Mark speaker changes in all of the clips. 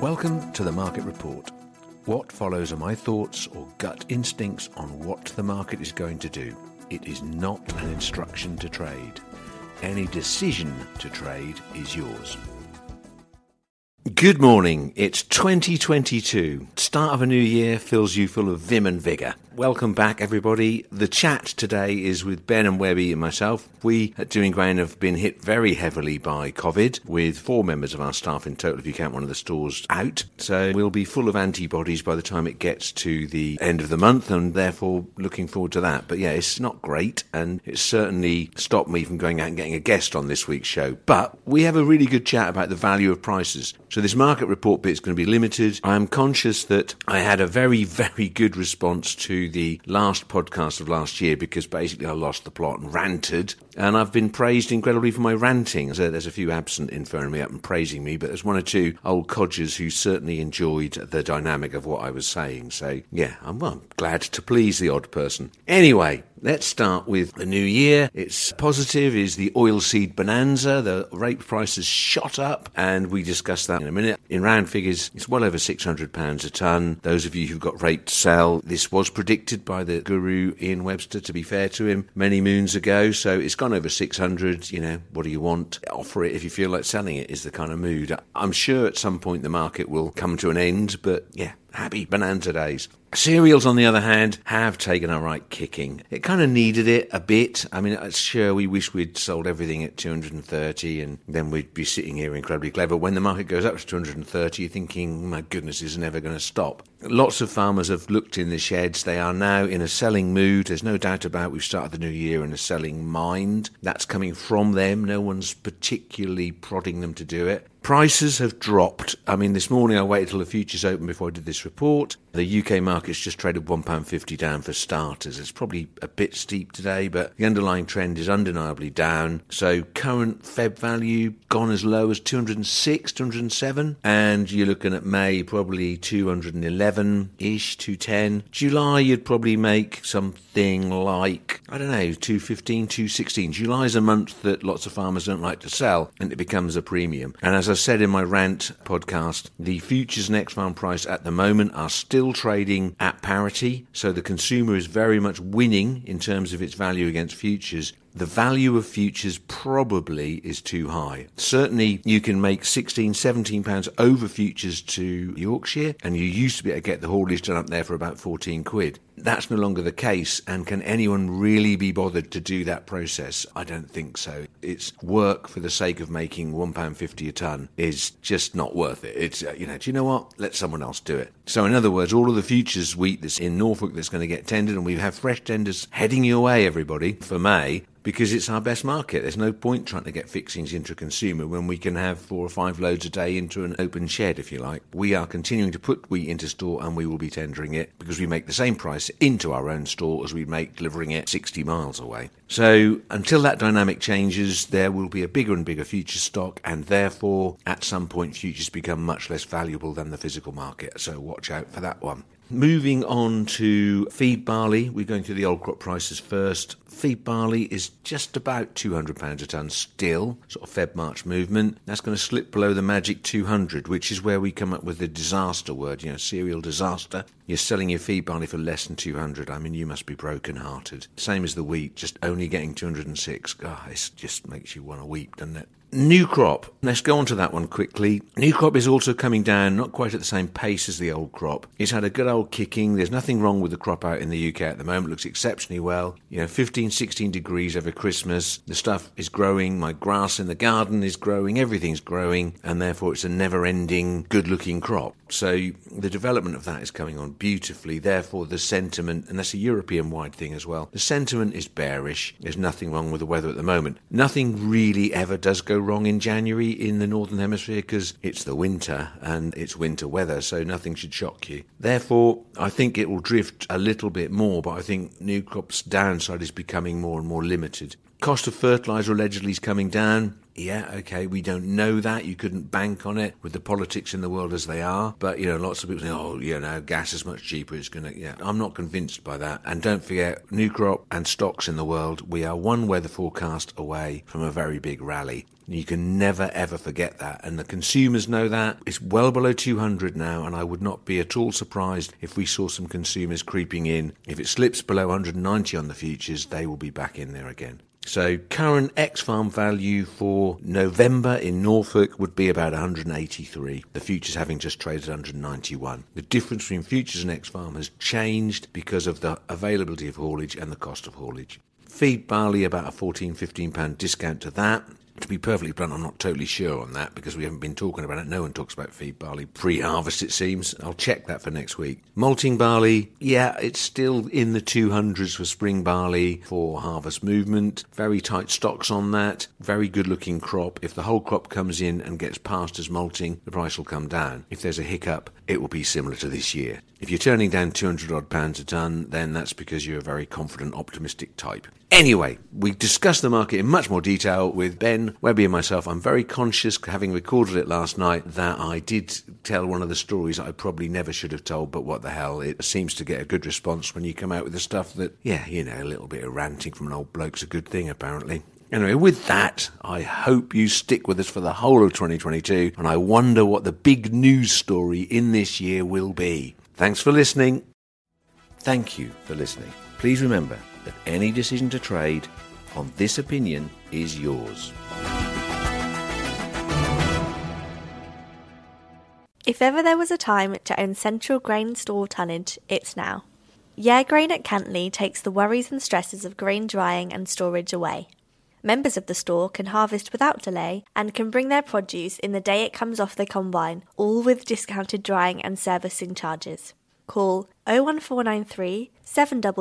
Speaker 1: Welcome to the Market Report. What follows are my thoughts or gut instincts on what the market is going to do. It is not an instruction to trade. Any decision to trade is yours. Good morning. It's 2022. Start of a new year fills you full of vim and vigour. Welcome back, everybody. The chat today is with Ben and Webby and myself. We at Dewing Grain have been hit very heavily by COVID, with four members of our staff in total, if you count one of the stores, out. So we'll be full of antibodies by the time it gets to the end of the month, and therefore looking forward to that. But yeah, it's not great, and it's certainly stopped me from going out and getting a guest on this week's show. But we have a really good chat about the value of prices. So this market report bit is going to be limited. I am conscious that I had a very, very good response to the last podcast of last year because basically I lost the plot and ranted. And I've been praised incredibly for my ranting. So there's a few absent in phoning me up and praising me, but there's one or two old codgers who certainly enjoyed the dynamic of what I was saying. So yeah, I'm, well, glad to please the odd person. Anyway, Let's start with the new year. It's positive is the oilseed bonanza. The rape price has shot up, and we discuss that in a minute. In round figures, it's well over £600 a tonne. Those of you who've got rape to sell, this was predicted by the guru Ian Webster, to be fair to him, many moons ago. So it's gone over 600. You know, what do you want? Offer it if you feel like selling it, is the kind of mood. I'm sure at some point the market will come to an end, but yeah, happy bonanza days. Cereals, on the other hand, have taken a right kicking. It kind of needed it a bit. I mean, uh, sure, we wish we'd sold everything at 230 and then we'd be sitting here incredibly clever. When the market goes up to 230, you're thinking, my goodness, is never going to stop. Lots of farmers have looked in the sheds. They are now in a selling mood. There's no doubt about we've started the new year in a selling mind. That's coming from them. No one's particularly prodding them to do it. Prices have dropped. I mean, this morning I waited till the futures opened before I did this report. The UK market's just traded £1.50 down for starters. It's probably a bit steep today, but the underlying trend is undeniably down. So current Feb value gone as low as 206, 207, and you're looking at May probably 211 ish, 210. July you'd probably make something like I don't know, 215, 216. July is a month that lots of farmers don't like to sell, and it becomes a premium. And as I said in my rant podcast, the futures next farm price at the moment are still trading at parity, so the consumer is very much winning in terms of its value against futures the value of futures probably is too high. Certainly, you can make 16, 17 pounds over futures to Yorkshire, and you used to be able to get the haulage done up there for about 14 quid. That's no longer the case, and can anyone really be bothered to do that process? I don't think so. It's work for the sake of making £1.50 a tonne is just not worth it. It's, uh, you know, do you know what? Let someone else do it. So, in other words, all of the futures wheat that's in Norfolk that's going to get tendered, and we have fresh tenders heading your way, everybody, for May, because it's our best market. There's no point trying to get fixings into a consumer when we can have four or five loads a day into an open shed, if you like. We are continuing to put wheat into store and we will be tendering it because we make the same price into our own store as we make delivering it 60 miles away. So until that dynamic changes, there will be a bigger and bigger future stock and therefore at some point futures become much less valuable than the physical market. So watch out for that one. Moving on to feed barley, we're going through the old crop prices first. Feed barley is just about £200 a tonne still, sort of Feb March movement. That's going to slip below the magic 200, which is where we come up with the disaster word, you know, cereal disaster. You're selling your feed barley for less than 200. I mean, you must be broken hearted. Same as the wheat, just only getting 206. God, it just makes you want to weep, doesn't it? New crop. Let's go on to that one quickly. New crop is also coming down, not quite at the same pace as the old crop. It's had a good old kicking. There's nothing wrong with the crop out in the UK at the moment. It looks exceptionally well. You know, 15, 16 degrees over Christmas. The stuff is growing. My grass in the garden is growing. Everything's growing. And therefore, it's a never ending, good looking crop. So the development of that is coming on beautifully. Therefore, the sentiment, and that's a European wide thing as well, the sentiment is bearish. There's nothing wrong with the weather at the moment. Nothing really ever does go wrong in January in the Northern Hemisphere because it's the winter and it's winter weather, so nothing should shock you. Therefore, I think it will drift a little bit more, but I think new crop's downside is becoming more and more limited. Cost of fertiliser allegedly is coming down. Yeah, okay, we don't know that. You couldn't bank on it with the politics in the world as they are. But, you know, lots of people say, oh, you know, gas is much cheaper. It's going to, yeah. I'm not convinced by that. And don't forget, new crop and stocks in the world, we are one weather forecast away from a very big rally. You can never ever forget that. And the consumers know that. It's well below 200 now, and I would not be at all surprised if we saw some consumers creeping in. If it slips below 190 on the futures, they will be back in there again. So current X farm value for November in Norfolk would be about 183. The futures having just traded 191. The difference between futures and X farm has changed because of the availability of haulage and the cost of haulage. Feed barley about a 14, 15 pound discount to that. To be perfectly blunt, I'm not totally sure on that because we haven't been talking about it. No one talks about feed barley pre harvest, it seems. I'll check that for next week. Malting barley, yeah, it's still in the 200s for spring barley for harvest movement. Very tight stocks on that. Very good looking crop. If the whole crop comes in and gets passed as malting, the price will come down. If there's a hiccup, it will be similar to this year. If you're turning down 200 odd pounds a tonne, then that's because you're a very confident, optimistic type. Anyway, we discussed the market in much more detail with Ben Webby and myself. I'm very conscious, having recorded it last night, that I did tell one of the stories I probably never should have told, but what the hell, it seems to get a good response when you come out with the stuff that, yeah, you know, a little bit of ranting from an old bloke's a good thing, apparently. Anyway, with that, I hope you stick with us for the whole of 2022, and I wonder what the big news story in this year will be. Thanks for listening. Thank you for listening. Please remember that any decision to trade on this opinion is yours.
Speaker 2: If ever there was a time to own central grain store tonnage, it's now. Yare Grain at Cantley takes the worries and stresses of grain drying and storage away. Members of the store can harvest without delay and can bring their produce in the day it comes off the combine, all with discounted drying and servicing charges. Call 01493 700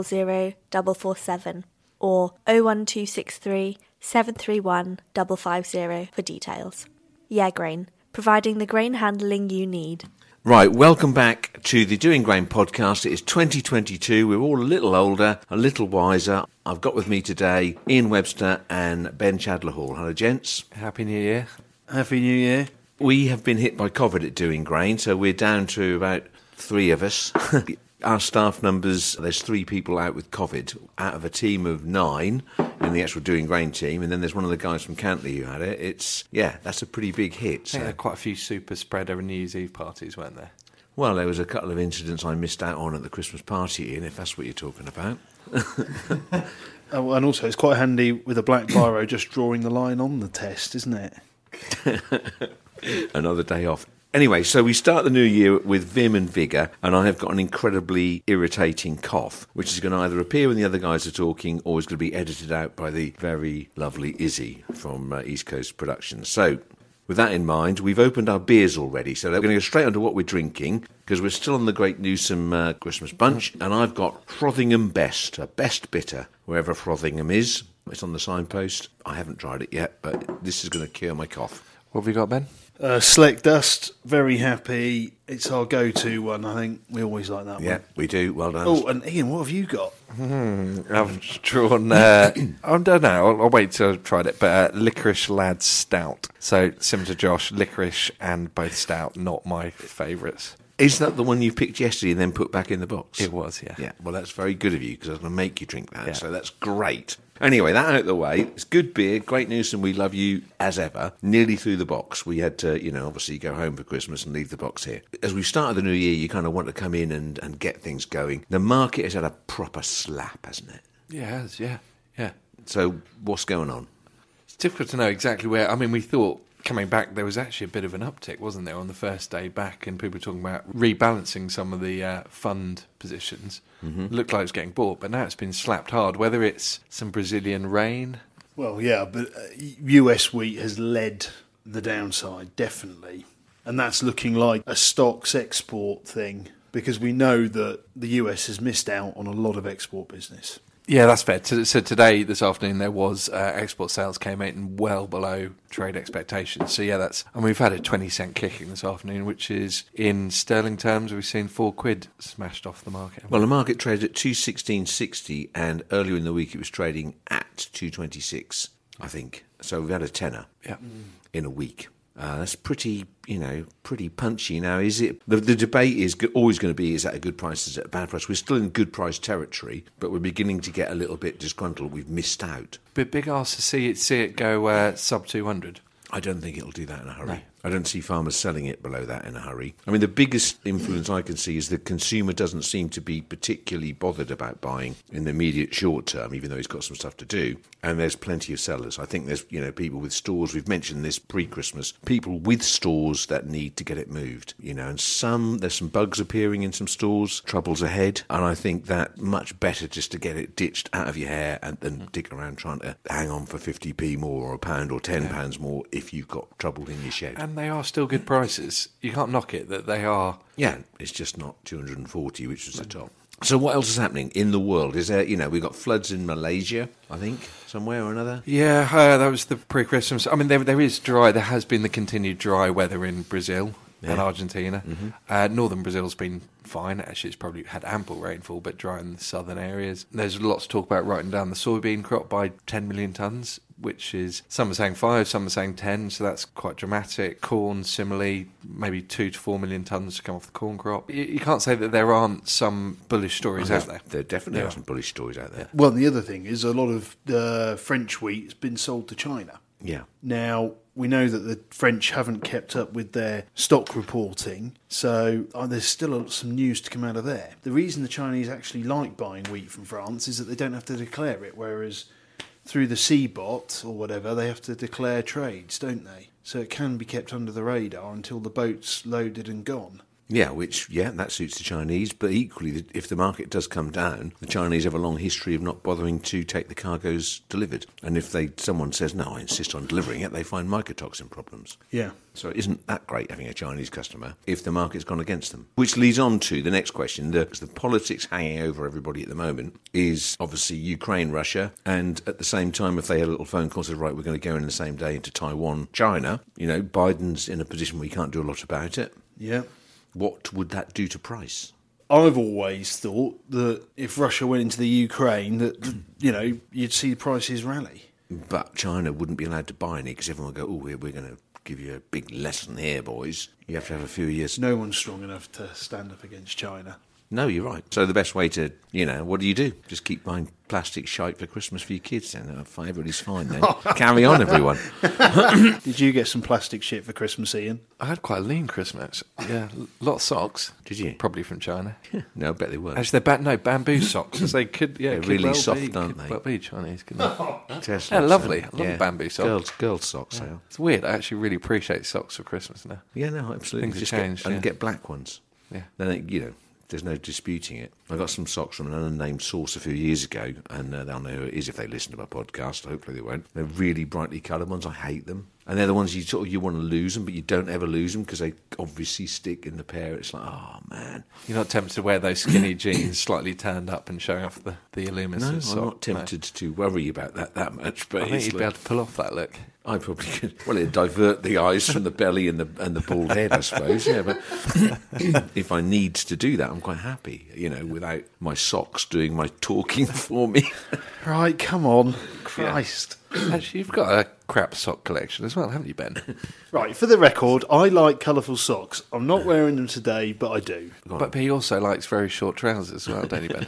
Speaker 2: 447 or 01263 731 550 for details. Yare Grain, providing the grain handling you need.
Speaker 1: Right, welcome back to the Dewing Grain podcast. It is 2022. We're all a little older, a little wiser. I've got with me today Ian Webster and Ben Chadler Hall. Hello, gents.
Speaker 3: Happy New Year.
Speaker 4: Happy New Year.
Speaker 1: We have been hit by COVID at Dewing Grain, so we're down to about three of us. Our staff numbers, there's three people out with COVID out of a team of nine in the actual Dewing Grain team, and then there's one of the guys from Cantley who had it. It's, yeah, that's a pretty big hit. So.
Speaker 3: there were quite a few super spreader and New Year's Eve parties, weren't there?
Speaker 1: Well, there was a couple of incidents I missed out on at the Christmas party, Ian, if that's what you're talking about.
Speaker 4: Oh, and also, it's quite handy with a black biro just drawing the line on the test, isn't it?
Speaker 1: Another day off. Anyway, so we start the new year with vim and vigour, and I have got an incredibly irritating cough, which is going to either appear when the other guys are talking or is going to be edited out by the very lovely Izzy from uh, East Coast Productions. So, with that in mind, we've opened our beers already, so we're going to go straight on to what we're drinking because we're still on the Great Newsome uh, Christmas Bunch, and I've got Frothingham Best, a best bitter, wherever Frothingham is. It's on the signpost. I haven't tried it yet, but this is going to cure my cough.
Speaker 3: What have we got, Ben?
Speaker 4: Uh, Sleck Dust, very happy. It's our go to one, I think. We always like that
Speaker 1: Yeah,
Speaker 4: one.
Speaker 1: we do. Well done.
Speaker 4: Oh, and Ian, what have you got?
Speaker 3: I've drawn. Uh, I don't know. I'll, I'll wait till I've tried it. But uh, licorice lad stout. So similar to Josh, licorice and both stout. Not my favourites.
Speaker 1: Is that the one you picked yesterday and then put back in the box?
Speaker 3: It was, yeah.
Speaker 1: Yeah, well, that's very good of you because I was going to make you drink that,
Speaker 3: Yeah.
Speaker 1: so that's great. Anyway, that out of the way. It's good beer, great news, and we love you as ever. Nearly through the box. We had to, you know, obviously go home for Christmas and leave the box here. As we started the new year, you kind of want to come in and, and get things going. The market has had a proper slap, hasn't it?
Speaker 3: Yeah, it has, yeah, yeah.
Speaker 1: So, what's going on?
Speaker 3: It's difficult to know exactly where. I mean, we thought coming back there was actually a bit of an uptick, wasn't there, on the first day back, and people were talking about rebalancing some of the uh, fund positions. Looked like it was getting bought, but now it's been slapped hard. Whether it's some Brazilian rain,
Speaker 4: Well, yeah, but uh, US wheat has led the downside, definitely. And that's looking like a stocks export thing because we know that the US has missed out on a lot of export business.
Speaker 3: Yeah, that's fair. So, today, this afternoon, there was uh, export sales came in well below trade expectations. So yeah, that's and we've had a twenty cent kicking this afternoon, which is in sterling terms, we've seen four quid smashed off the market.
Speaker 1: Well, the market traded at two sixteen sixty, and earlier in the week it was trading at two twenty six. I think so. We've had a tenner
Speaker 3: yeah,
Speaker 1: in a week. Uh, that's pretty, you know, pretty punchy. Now, is it? The, the debate is go- always going to be: is that a good price? Is it a bad price? We're still in good price territory, but we're beginning to get a little bit disgruntled. We've missed out.
Speaker 3: bit big ask to see it see it go uh, sub two hundred.
Speaker 1: I don't think it'll do that in a hurry. I don't see farmers selling it below that in a hurry. I mean, the biggest influence I can see is the consumer doesn't seem to be particularly bothered about buying in the immediate short term, even though he's got some stuff to do. And there's plenty of sellers. I think there's, you know, people with stores. We've mentioned this pre-Christmas. People with stores that need to get it moved. You know, and some there's some bugs appearing in some stores. Troubles ahead, and I think that much better just to get it ditched out of your hair and than mm. dick around trying to hang on for 50p more or a pound or 10 pounds more if you've got trouble in your shed.
Speaker 3: And they are still good prices. You can't knock it that they are.
Speaker 1: Yeah, it's just not 240, which was the top. So what else is happening in the world? Is there, you know, we've got floods in Malaysia, I think, somewhere or another.
Speaker 3: Yeah, uh, that was the pre-Christmas. I mean, there there is dry. There has been the continued dry weather in Brazil and
Speaker 1: Yeah.
Speaker 3: Argentina. Uh, northern Brazil's been fine. Actually, it's probably had ample rainfall, but dry in the southern areas. There's lots to talk about writing down the soybean crop by 10 million tons, which is some are saying five, some are saying 10, so that's quite dramatic. Corn, similarly, maybe two to four million tons to come off the corn crop. You, you can't say that there aren't some bullish stories out there.
Speaker 1: There definitely
Speaker 3: Yeah.
Speaker 1: are some bullish stories out there.
Speaker 4: Well, the other thing is a lot of the French wheat has been sold to China.
Speaker 1: Yeah.
Speaker 4: Now, we know that the French haven't kept up with their stock reporting, so uh, there's still some news to come out of there. The reason the Chinese actually like buying wheat from France is that they don't have to declare it, whereas through the CBOT or whatever, they have to declare trades, don't they? So it can be kept under the radar until the boat's loaded and gone.
Speaker 1: Yeah, which, yeah, that suits the Chinese. But equally, if the market does come down, the Chinese have a long history of not bothering to take the cargoes delivered. And if they someone says, no, I insist on delivering it, they find mycotoxin problems.
Speaker 4: Yeah.
Speaker 1: So it isn't that great having a Chinese customer if the market's gone against them. Which leads on to the next question. The, the politics hanging over everybody at the moment is obviously Ukraine, Russia, and at the same time, if they had a little phone call said, right, we're going to go in the same day into Taiwan, China, you know, Biden's in a position where he can't do a lot about it.
Speaker 4: Yeah.
Speaker 1: What would that do to price?
Speaker 4: I've always thought that if Russia went into the Ukraine, that you know you'd see prices rally.
Speaker 1: But China wouldn't be allowed to buy any because everyone would go, oh, we're, we're going to give you a big lesson here, boys. You have to have a few years.
Speaker 4: No one's strong enough to stand up against China.
Speaker 1: No, you're right. So the best way to, you know, what do you do? Just keep buying plastic shite for Christmas for your kids then. Oh, everybody's fine then. Carry on, everyone.
Speaker 4: Did you get some plastic shit for Christmas, Ian?
Speaker 3: I had quite a lean Christmas. Yeah, a lot of socks.
Speaker 1: Did you?
Speaker 3: Probably from China.
Speaker 1: No, I bet they were.
Speaker 3: Actually, they're ba- no bamboo socks. As they could, yeah,
Speaker 1: They're
Speaker 3: could
Speaker 1: really
Speaker 3: well
Speaker 1: soft,
Speaker 3: be,
Speaker 1: aren't they?
Speaker 3: Well be Chinese. couldn't they?
Speaker 1: Tesla,
Speaker 3: Yeah, lovely.
Speaker 1: so-
Speaker 3: I love bamboo socks.
Speaker 1: Girls, girls socks, yeah.
Speaker 3: It's weird. I actually really appreciate socks for Christmas now.
Speaker 1: Yeah, no, absolutely.
Speaker 3: Things have changed,
Speaker 1: Get, and get black ones.
Speaker 3: Yeah.
Speaker 1: Then, it- you know, there's no disputing it. I got some socks from an unnamed source a few years ago, and uh, they'll know who it is if they listen to my podcast. Hopefully they won't. They're really brightly coloured ones. I hate them. And they're the ones you sort of you want to lose them, but you don't ever lose them because they obviously stick in the pair. It's like, oh man,
Speaker 3: You're not tempted to wear those skinny jeans, slightly turned up and showing off the the
Speaker 1: no,
Speaker 3: illuminous
Speaker 1: I'm not tempted to worry about that that much. But
Speaker 3: No. I think you'd
Speaker 1: like-
Speaker 3: be able to pull off that look.
Speaker 1: I probably could. Well, it'd divert the eyes from the belly and the and the bald head, I suppose. Yeah, but if I need to do that, I'm quite happy. You know, without my socks doing my talking for me.
Speaker 4: Right, come on, Christ.
Speaker 3: Actually, you've got a crap sock collection as well, haven't you, Ben?
Speaker 4: Right, for the record, I like colourful socks. I'm not wearing them today, but I do.
Speaker 3: but he also likes very short trousers as well, don't you, Ben?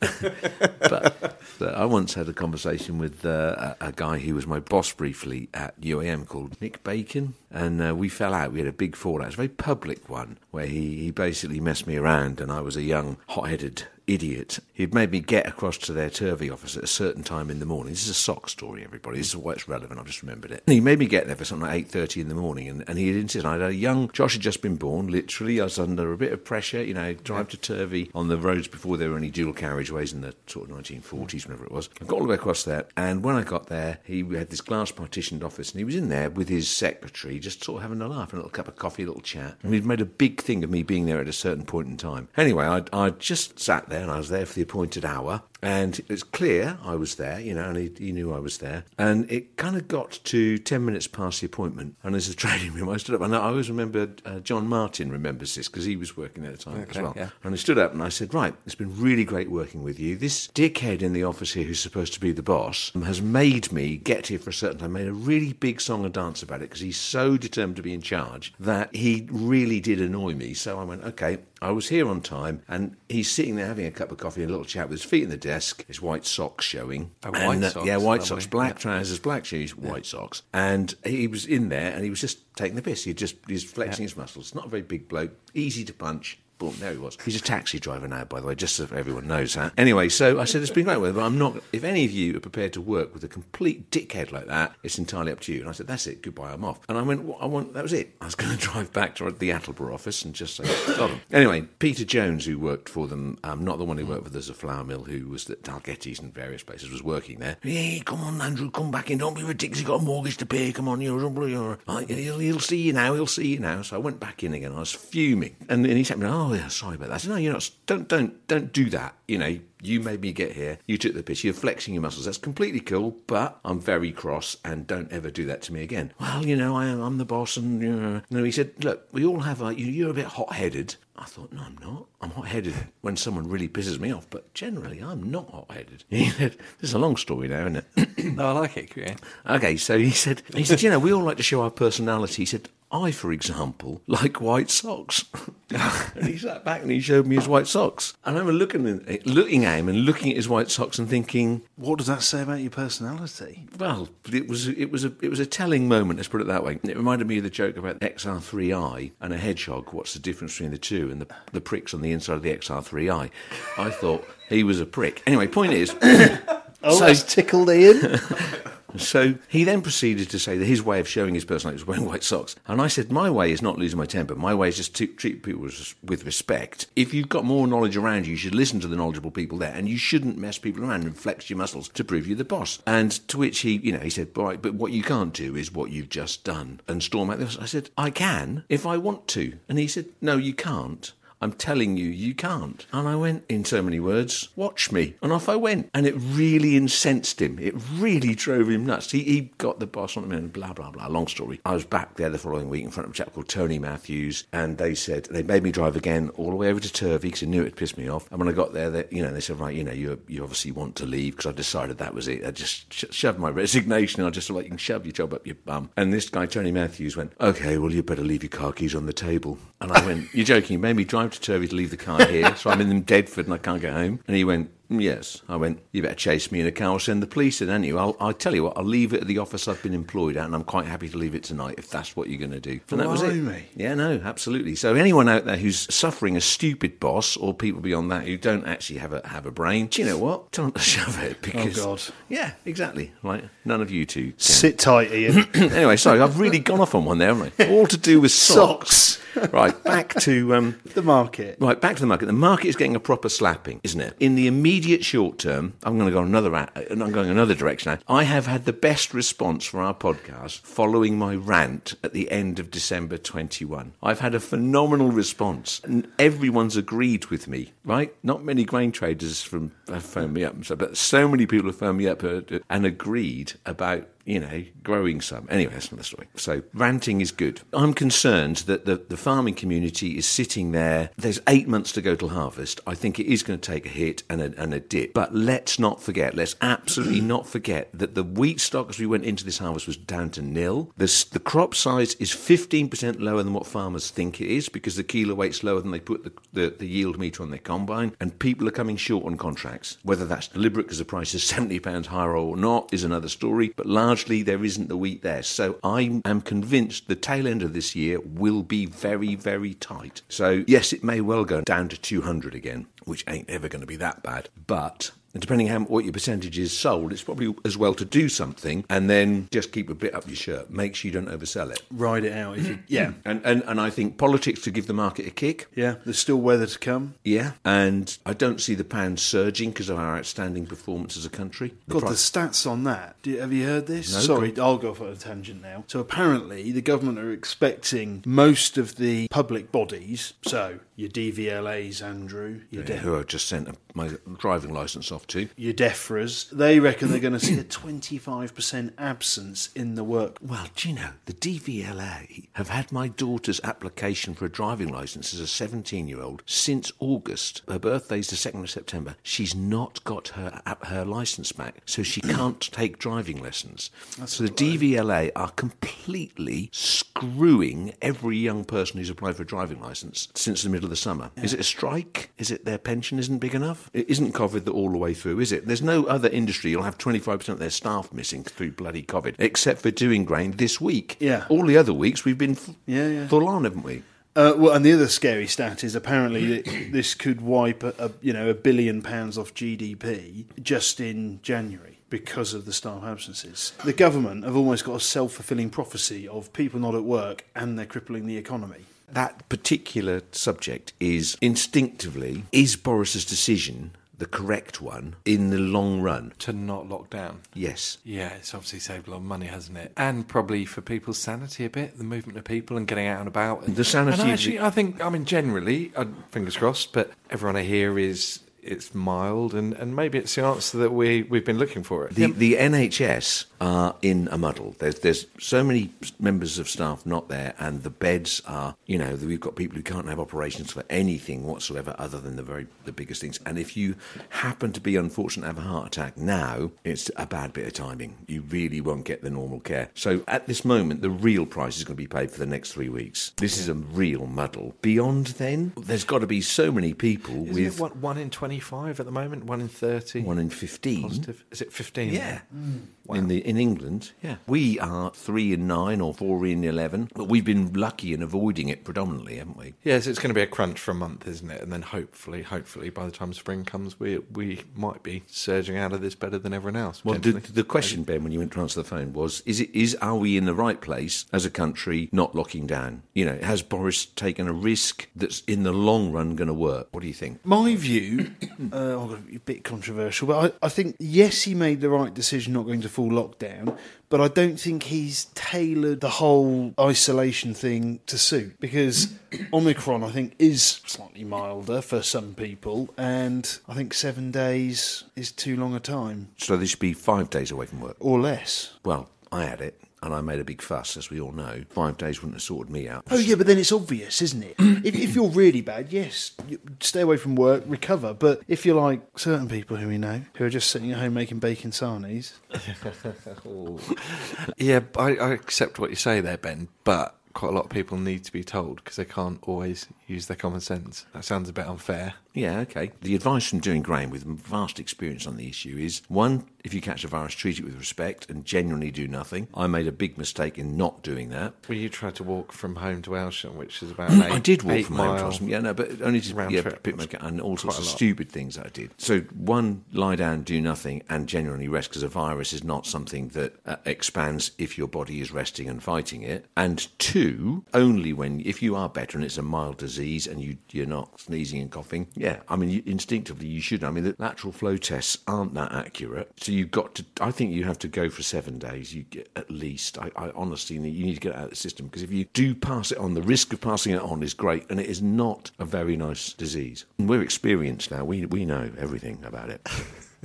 Speaker 1: but uh, I once had a conversation with uh, a, a guy who was my boss briefly at UAM called Nick Bacon, and uh, we fell out. We had a big fallout. It was a very public one where he, he basically messed me around, and I was a young, hot-headed idiot. He'd made me get across to their Turvey office at a certain time in the morning. This is a sock story, everybody. This is why it's relevant. I've just remembered it. And he made me get there for something like eight thirty in the morning, and, and he had insisted. I had a young Josh had just been born. Literally, I was under a bit of pressure. You know, drive to Turvey on the roads before there were any dual carriageways in the sort of nineteen forties, whenever it was. I got all the way across there, and when I got there, he had this glass partitioned office, and he was in there with his secretary, just sort of having a laugh, and a little cup of coffee, a little chat. And he'd made a big thing of me being there at a certain point in time. Anyway, I I just sat there and I was there for the appointed hour. And it's clear I was there, you know, and he, he knew I was there. And it kind of got to 10 minutes past the appointment. And there's a trading room. I stood up, and I always remember uh, John Martin remembers this because he was working at the time as well.
Speaker 3: yeah.
Speaker 1: And I stood up and I said, Right, it's been really great working with you. This dickhead in the office here who's supposed to be the boss has made me get here for a certain time, made a really big song and dance about it because he's so determined to be in charge that he really did annoy me. So I went, Okay, I was here on time, and he's sitting there having a cup of coffee and a little chat with his feet in the desk, his white socks showing.
Speaker 3: Oh,
Speaker 1: And,
Speaker 3: white
Speaker 1: uh,
Speaker 3: socks,
Speaker 1: Yeah, white
Speaker 3: lovely.
Speaker 1: socks, black
Speaker 3: Yeah.
Speaker 1: trousers, black shoes, white socks. And he was in there and he was just taking the piss. He just he's flexing his muscles. Not a very big bloke, easy to punch. Boom, there he was. He's a taxi driver now, by the way, just so everyone knows that. Anyway, so I said it's been great with him, but I'm not. If any of you are prepared to work with a complete dickhead like that, it's entirely up to you. And I said, that's it, goodbye, I'm off. And I went, I want. That was it. I was going to drive back to the Attleborough office and just say, got him. Anyway, Peter Jones, who worked for them, um, not the one who worked with us at Flour Mill, who was at Dalgety's and various places, was working there. Hey, come on, Andrew, come back in. Don't be ridiculous. You've got a mortgage to pay. Come on, you're, you're right, he'll, he'll see you now. He'll see you now. So I went back in again. I was fuming, and, and he said, "Oh, Oh, yeah, sorry about that." I said, "No, you're not. Don't, don't, don't do that. You know, you made me get here. You took the piss. You're flexing your muscles. That's completely cool, but I'm very cross, and don't ever do that to me again." Well, you know, I am. I'm the boss, and you know, no, he said, "Look, we all have. A, you, you're a bit hot-headed." I thought, no, I'm not. I'm hot-headed when someone really pisses me off, but generally, I'm not hot-headed. He said, "This is a long story now, isn't it?"
Speaker 3: No, I like it. Yeah.
Speaker 1: Okay, so he said, he said, you know, we all like to show our personality. He said, I, for example, like white socks. and he sat back and he showed me his white socks. And I remember looking at, looking at him and looking at his white socks and thinking,
Speaker 4: What does that say about your personality?
Speaker 1: well, it was it was a it was a telling moment. Let's put it that way. It reminded me of the joke about the XR3i and a hedgehog. What's the difference between the two? And the the pricks on the inside of the XR3i. I thought he was a prick. Anyway, point is.
Speaker 4: Oh,
Speaker 1: So-
Speaker 4: that's tickled Ian.
Speaker 1: So he then proceeded to say that his way of showing his personality was wearing white socks. And I said, My way is not losing my temper. My way is just to treat people with respect. If you've got more knowledge around you, you should listen to the knowledgeable people there. And you shouldn't mess people around and flex your muscles to prove you're the boss. And to which he, you know, he said, right, but what you can't do is what you've just done and storm out this. I said, I can if I want to. And he said, No, you can't. I'm telling you, you can't. And I went, in so many words, watch me. And off I went. And it really incensed him. It really drove him nuts. He, he got the boss on him and blah, blah, blah. Long story. I was back there the following week in front of a chap called Tony Matthews. And they said, they made me drive again all the way over to Turvey because they knew it pissed me off. And when I got there, they, you know, they said, right, you know, you, you obviously want to leave because I've decided that was it. I just sh- shoved my resignation. And I just like, you can shove your job up your bum. And this guy, Tony Matthews, went, okay, well, you better leave your car keys on the table. And I went, you're joking. You made me drive to Turvey to leave the car here. So I'm in Deadford and I can't get home. And he went, "Mm, yes. I went, you better chase me in a car or send the police in, aren't? I'll, I'll tell you what, I'll leave it at the office I've been employed at and I'm quite happy to leave it tonight if that's what you're going to do. And that was it.
Speaker 4: Blimey.
Speaker 1: Yeah, no, absolutely. So anyone out there who's suffering a stupid boss or people beyond that who don't actually have a have a brain, do you know what? Tell them to shove it because
Speaker 4: God.
Speaker 1: yeah, exactly. Like none of you two. Can.
Speaker 4: Sit tight, Ian.
Speaker 1: anyway, sorry, I've really gone off on one there, haven't I? All to do with socks. Right, back to um,
Speaker 4: the market.
Speaker 1: Right, back to the market. The market is getting a proper slapping, isn't it? In the immediate short term, I'm going to go another. I'm going another direction. Now. I have had the best response for our podcast following my rant at the end of December 21. I've had a phenomenal response, and everyone's agreed with me. Right? Not many grain traders from have phoned me up, but so many people have phoned me up and agreed about you know, growing some. Anyway, that's another story. So ranting is good. I'm concerned that the, the farming community is sitting there. There's eight months to go till harvest. I think it is going to take a hit and a, and a dip. But let's not forget, let's absolutely not forget that the wheat stock as we went into this harvest was down to nil. The, the crop size is 15% lower than what farmers think it is because the kilo weight's lower than they put the, the, the yield meter on their combine. And people are coming short on contracts. Whether that's deliberate because the price is £70 higher or not is another story. But largely there isn't the wheat there. So I am convinced the tail end of this year will be very, very tight. So yes, it may well go down to 200 again, which ain't ever going to be that bad. But depending how what your percentage is sold, it's probably as well to do something and then just keep a bit up your shirt. Make sure you don't oversell it.
Speaker 4: Ride it out. If you, yeah.
Speaker 1: And, and and I think politics to give the market a kick.
Speaker 4: Yeah. There's still weather to come.
Speaker 1: Yeah, and I don't see the pound surging because of our outstanding performance as a country. The
Speaker 4: God, the stats on that. Do you, have you heard this?
Speaker 1: No,
Speaker 4: Sorry, I'll go off on a tangent now. So apparently, the government are expecting most of the public bodies, so your DVLAs, Andrew, your,
Speaker 1: Yeah,
Speaker 4: De-
Speaker 1: who I just sent my driving license off to.
Speaker 4: your DEFRAs, they reckon they're going to see a 25% absence in the work.
Speaker 1: Well, do you know, the DVLA have had my daughter's application for a driving licence as a 17 year old since August. Her birthday's the 2nd of September. She's not got her uh, her licence back, so she can't take driving lessons. so the DVLA are completely screwing every young person who's applied for a driving licence since the middle of the summer. Is it a strike? Is it their pension isn't big enough? It isn't COVID the all the way through, is it? There's no other industry you'll have 25% of their staff missing through bloody COVID, except for Dewing Grain this week.
Speaker 4: Yeah.
Speaker 1: All the other weeks we've been f-
Speaker 4: Yeah, yeah.
Speaker 1: full on, haven't we?
Speaker 4: Uh, well, and the other scary stat is apparently this could wipe a, a you know a billion pounds off GDP just in January because of the staff absences. The government have almost got a self fulfilling prophecy of people not at work and they're crippling the economy.
Speaker 1: That particular subject is instinctively, is Boris's decision the correct one in the long run?
Speaker 3: To not lock down.
Speaker 1: Yes.
Speaker 3: Yeah, it's obviously saved a lot of money, hasn't it? And probably for people's sanity a bit, the movement of people and getting out and about.
Speaker 1: The sanity
Speaker 3: And
Speaker 1: of
Speaker 3: actually,
Speaker 1: the-
Speaker 3: I think, I mean, generally, uh, fingers crossed, but everyone I hear is it's mild, and, and maybe it's the answer that we we've been looking for. It.
Speaker 1: The, the NHS are in a muddle. There's there's so many members of staff not there, and the beds are you know we've got people who can't have operations for anything whatsoever other than the very the biggest things. And if you happen to be unfortunate to have a heart attack now, it's a bad bit of timing. You really won't get the normal care. So at this moment, the real price is going to be paid for the next three weeks. This is a real muddle. Beyond then, there's got to be so many people
Speaker 3: Isn't
Speaker 1: with
Speaker 3: it one, one in 25 at the moment? One in 30?
Speaker 1: one in fifteen.
Speaker 3: positive? Is it 15?
Speaker 1: Yeah. Mm. In the in England, yeah, we are three in nine or four in eleven, but we've been lucky in avoiding it predominantly, haven't we?
Speaker 3: Yes, it's going to be a crunch for a month, isn't it? And then hopefully, hopefully, by the time spring comes, we we might be surging out of this better than everyone else.
Speaker 1: Well, the, the question, Ben, when you went to answer the phone was: Is it is are we in the right place as a country, not locking down? You know, has Boris taken a risk that's in the long run going to work? What do you think?
Speaker 4: My view, uh, I'm gonna be a bit controversial, but I, I think yes, he made the right decision not going to full lockdown. Down, but I don't think he's tailored the whole isolation thing to suit because Omicron, I think, is slightly milder for some people, and I think seven days is too long a time
Speaker 1: So they should be five days away from work.
Speaker 4: or less.
Speaker 1: Well, I had it, and I made a big fuss, as we all know. Five days wouldn't have sorted me out.
Speaker 4: Oh yeah, but then it's obvious, isn't it? if, if you're really bad, yes, stay away from work, recover. But if you're like certain people who we know who are just sitting at home making bacon sarnies,
Speaker 3: yeah, I, I accept what you say there, Ben, but quite a lot of people need to be told because they can't always use their common sense. That sounds a bit unfair.
Speaker 1: Yeah, okay. The advice from Dewing Grain with vast experience on the issue is one, if you catch a virus, treat it with respect and genuinely do nothing. I made a big mistake in not doing that.
Speaker 3: Well, you tried to walk from home to Aylsham, which is about eight,
Speaker 1: I did walk
Speaker 3: eight
Speaker 1: from home to Austin. Yeah, no, but only to yeah,
Speaker 3: trip.
Speaker 1: pick my and all sorts of
Speaker 3: lot.
Speaker 1: stupid things that I did. So one, lie down, do nothing, and genuinely rest because a virus is not something that uh, expands if your body is resting and fighting it. And two, only when if you are better and it's a mild disease and you you're not sneezing and coughing. Yeah, I mean you, instinctively you should. I mean the lateral flow tests aren't that accurate, so you've got to. I think you have to go for seven days. You get at least. I, I honestly you need to get out of the system because if you do pass it on, the risk of passing it on is great, and it is not a very nice disease. And we're experienced now. We we know everything about it.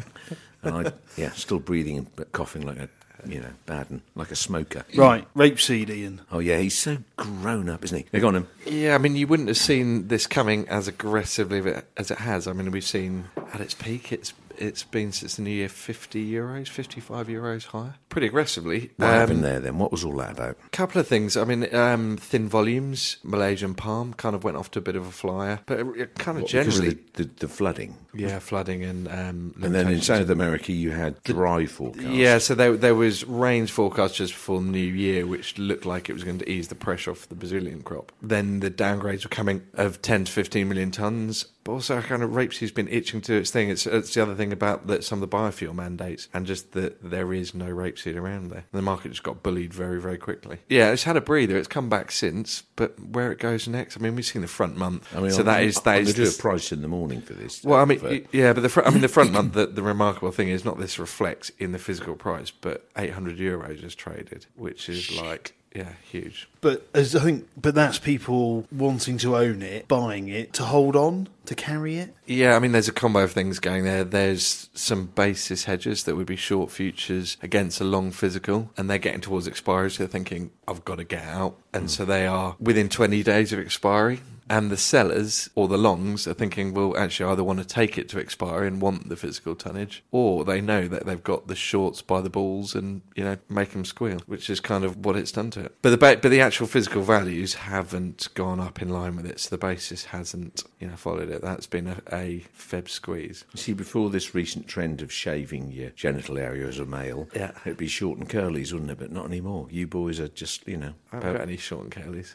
Speaker 1: and I yeah, still breathing and coughing like a you know bad and like a smoker.
Speaker 4: right? Rapeseed, Ian.
Speaker 1: Oh yeah, he's so grown up, isn't he? They're gone him.
Speaker 3: Yeah, I mean, you wouldn't have seen this coming as aggressively as it has. I mean, we've seen at its peak, it's it's been since the new year 50 euros, 55 euros higher, pretty aggressively.
Speaker 1: What
Speaker 3: Um,
Speaker 1: happened there then? What was all that about?
Speaker 3: A couple of things. I mean, um, thin volumes, Malaysian palm kind of went off to a bit of a flyer, but it, it kind of
Speaker 1: What, because of
Speaker 3: generally,
Speaker 1: the, the, the flooding.
Speaker 3: yeah, flooding and um,
Speaker 1: And then in. South America, you had dry forecasts.
Speaker 3: Yeah, so there, there was rains forecast just before the New Year, which looked like it was going to ease the pressure off the Brazilian crop. Then the downgrades were coming of 10 to 15 million tonnes. But also, kind of rapeseed's been itching to do its thing. It's, it's the other thing about that some of the biofuel mandates, and just that there is no rapeseed around there. The market just got bullied very, very quickly. Yeah, it's had a breather. It's come back since, but where it goes next, I mean, we've seen the front month.
Speaker 1: I mean,
Speaker 3: so
Speaker 1: I'm,
Speaker 3: that is that
Speaker 1: I'm
Speaker 3: is
Speaker 1: do
Speaker 3: the-
Speaker 1: a price in the morning for this.
Speaker 3: well, I mean, yeah, but the fr- I mean the front month. The, the remarkable thing is not this reflects in the physical price, but 800 euros is traded, which is like yeah, huge.
Speaker 4: But as I think, but that's people wanting to own it, buying it, to hold on, to carry it.
Speaker 3: Yeah, I mean, there's a combo of things going there. There's some basis hedges that would be short futures against a long physical, and they're getting towards expiry, so they're thinking, I've got to get out. And hmm. so they are within 20 days of expiry. And the sellers or the longs are thinking, well, actually, I either want to take it to expiry and want the physical tonnage, or they know that they've got the shorts by the balls and you know make them squeal, which is kind of what it's done to it. But the ba- but the actual physical values haven't gone up in line with it, so the basis hasn't you know followed it. That's been a, a Feb squeeze.
Speaker 1: You see, before this recent trend of shaving your genital area as a male,
Speaker 3: Yeah.
Speaker 1: it'd be short and curlies, wouldn't it? But not anymore. You boys are just, you know,
Speaker 3: I haven't got any short and curlies.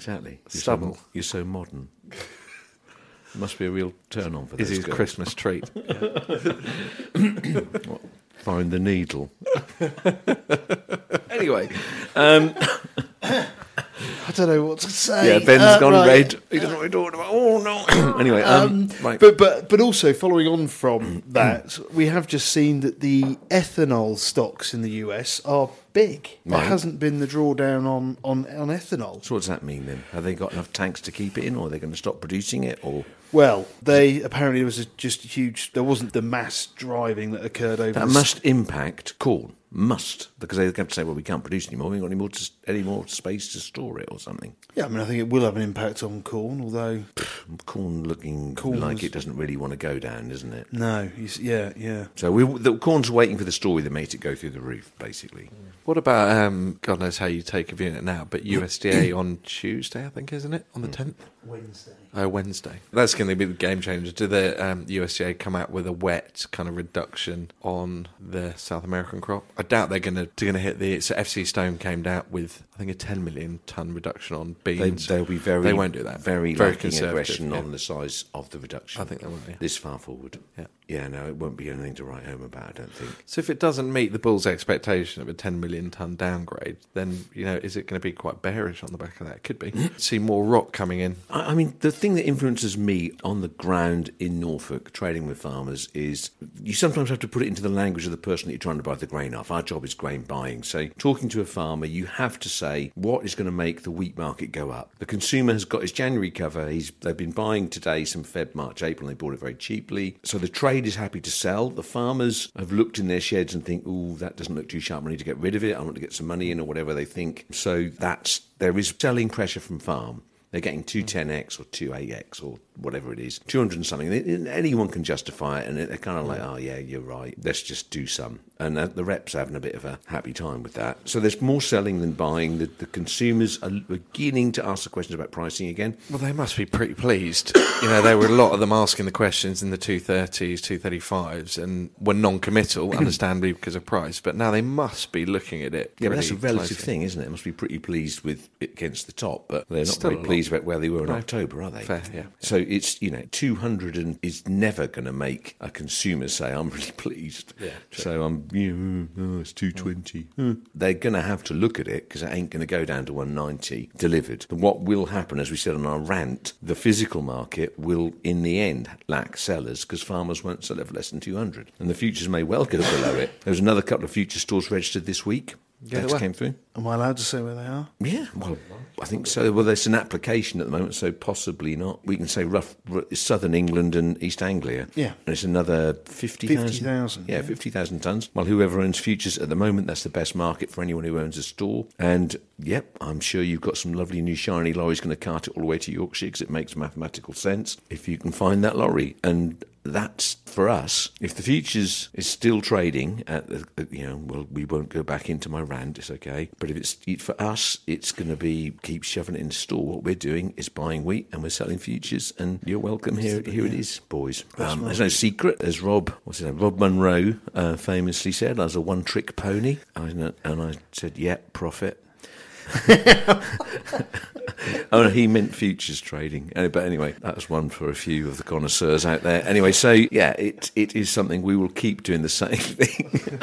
Speaker 1: Exactly. You're
Speaker 3: Stubble.
Speaker 1: So, you're so modern. Must be a real turn on for those
Speaker 3: Izzy's
Speaker 1: girls.
Speaker 3: Christmas treat.
Speaker 1: Find the needle. anyway, um,
Speaker 4: I don't know what to say.
Speaker 1: yeah, Ben's
Speaker 4: Uh,
Speaker 1: gone
Speaker 4: right.
Speaker 1: red. He doesn't know what he's talking about. Oh no. anyway, um, right.
Speaker 4: But but but also following on from that, we have just seen that the ethanol stocks in the US are big. There hasn't been the drawdown on on on ethanol.
Speaker 1: so what does that mean then? Have they got enough tanks to keep it in, or are they going to stop producing it, or
Speaker 4: Well, they apparently there was a, just a huge. There wasn't the mass driving that occurred over.
Speaker 1: that must impact corn? Must because they have to say, well, we can't produce anymore. We haven't got any more to, any more space to store it or something.
Speaker 4: Yeah, I mean, I think it will have an impact on corn. Although,
Speaker 1: Corn looking
Speaker 4: Corn's-
Speaker 1: like it doesn't really want to go down, isn't it?
Speaker 4: no, you s- yeah, yeah.
Speaker 1: So we, the corn's waiting for the story that makes it go through the roof, basically.
Speaker 3: What about um, God knows how you take a view on it now, but USDA on Tuesday, I think, isn't it? On the tenth.
Speaker 4: Wednesday.
Speaker 3: Oh, Wednesday. That's going to be the game changer. Do the um, USDA come out with a wet kind of reduction on the South American crop? I doubt they're going to going to hit the. So FC Stone came out with I think a 10 million ton reduction on
Speaker 1: They,
Speaker 3: beans.
Speaker 1: they'll be very,
Speaker 3: They won't do that.
Speaker 1: Very,
Speaker 3: Very
Speaker 1: lacking
Speaker 3: conservative,
Speaker 1: aggression
Speaker 3: yeah.
Speaker 1: on the size of the reduction.
Speaker 3: I think they will be.
Speaker 1: this far forward.
Speaker 3: Yeah.
Speaker 1: yeah. No, it won't be anything to write home about. I don't think.
Speaker 3: So if it doesn't meet the bull's expectation of a 10 million ton downgrade, then you know is it going to be quite bearish on the back of that? It could be. See more rock coming in.
Speaker 1: I, mean, the thing that influences me on the ground in Norfolk, trading with farmers, is you sometimes have to put it into the language of the person that you're trying to buy the grain off. Our job is grain buying. So, talking to a farmer, you have to say what is going to make the wheat market go up. The consumer has got his January cover. He's they've been buying today some Feb, March, April, and they bought it very cheaply. So the trade is happy to sell. The farmers have looked in their sheds and think, "Oh, that doesn't look too sharp. I need to get rid of it. I want to get some money in, or whatever they think." So that's there is selling pressure from farm. They're getting 210x hmm. or 28x or whatever it is, 200 and something. Anyone can justify it, and they're kind of like, oh, yeah, you're right. Let's just do some. And the reps are having a bit of a happy time with that. So there's more selling than buying. The, the consumers are beginning to ask the questions about pricing again.
Speaker 3: Well, they must be pretty pleased. you know, there were a lot of them asking the questions in the 230s, 235s, and were non-committal, understandably because of price. But now they must be looking at it.
Speaker 1: Yeah, but that's a relative
Speaker 3: closely.
Speaker 1: thing, isn't it? They must be pretty pleased with it against the top, but they're not very pleased about where they were in. October, are they?
Speaker 3: Fair, yeah.
Speaker 1: So it's you know, two hundred and is never going to make a consumer say, "I'm really pleased."
Speaker 3: Yeah, true.
Speaker 1: So I'm, you oh, know, oh, it's two twenty. Mm. They're going to have to look at it because it ain't going to go down to one ninety delivered. And what will happen, as we said on our rant, the physical market will, in the end, lack sellers because farmers won't sell it for less than two hundred, and the futures may well go below it. There's another couple of future stores registered this week.
Speaker 3: Yeah,
Speaker 1: that came through.
Speaker 4: Am I allowed to say where they are?
Speaker 1: Yeah, well, I think so. Well, there's an application at the moment, so possibly not. We can say rough r- southern England and East Anglia.
Speaker 4: Yeah.
Speaker 1: and it's another fifty thousand.
Speaker 4: 50,000,
Speaker 1: Yeah,
Speaker 4: yeah.
Speaker 1: fifty thousand tons. Well, whoever owns futures at the moment, that's the best market for anyone who owns a store. And yep, I'm sure you've got some lovely new shiny lorries going to cart it all the way to Yorkshire because it makes mathematical sense if you can find that lorry and. That's for us. If the futures is still trading at the, you know, well, we won't go back into my rant. It's okay. But if it's it- for us, it's going to be keep shoving it in store. What we're doing is buying wheat and we're selling futures. And you're welcome. Here, here it is, boys. Um, there's no secret. As Rob, what's his name? Rob Monroe uh, famously said, "I was a one-trick pony." I, and I said, "Yeah, profit." Oh, no, he meant futures trading. But anyway, that's one for a few of the connoisseurs out there. Anyway, so yeah, it it is something we will keep doing the same thing.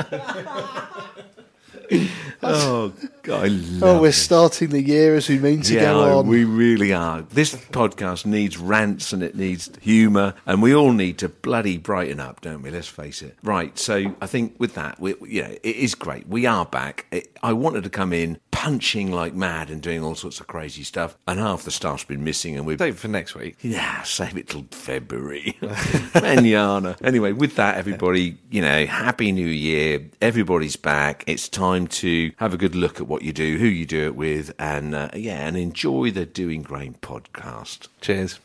Speaker 1: oh, God, I oh, love
Speaker 4: Oh, we're
Speaker 1: it.
Speaker 4: starting the year as we mean to
Speaker 1: yeah,
Speaker 4: go on.
Speaker 1: we really are. This podcast needs rants and it needs humour, and we all need to bloody brighten up, don't we? Let's face it. Right. So I think with that, we, you know, it is great. We are back. It, I wanted to come in punching like mad and doing all sorts of crazy stuff. And half the staff's been missing, and we've
Speaker 3: Save it for next week.
Speaker 1: yeah, save it till February. Manana. Anyway, with that, everybody, you know, happy new year. Everybody's back. It's time to have a good look at what you do, who you do it with, and uh, yeah, and enjoy the Dewing Grain podcast.
Speaker 3: Cheers.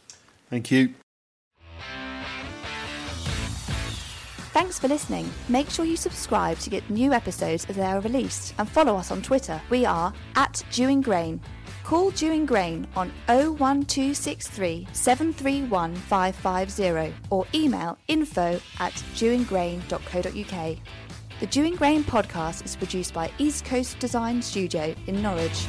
Speaker 4: Thank you.
Speaker 2: Thanks for listening. Make sure you subscribe to get new episodes as they are released and follow us on Twitter. We are at Dewing Grain. Call Dewing Grain on 01263 731 550 or email info at dewinggrain.co.uk. The Dewing Grain podcast is produced by East Coast Design Studio in Norwich.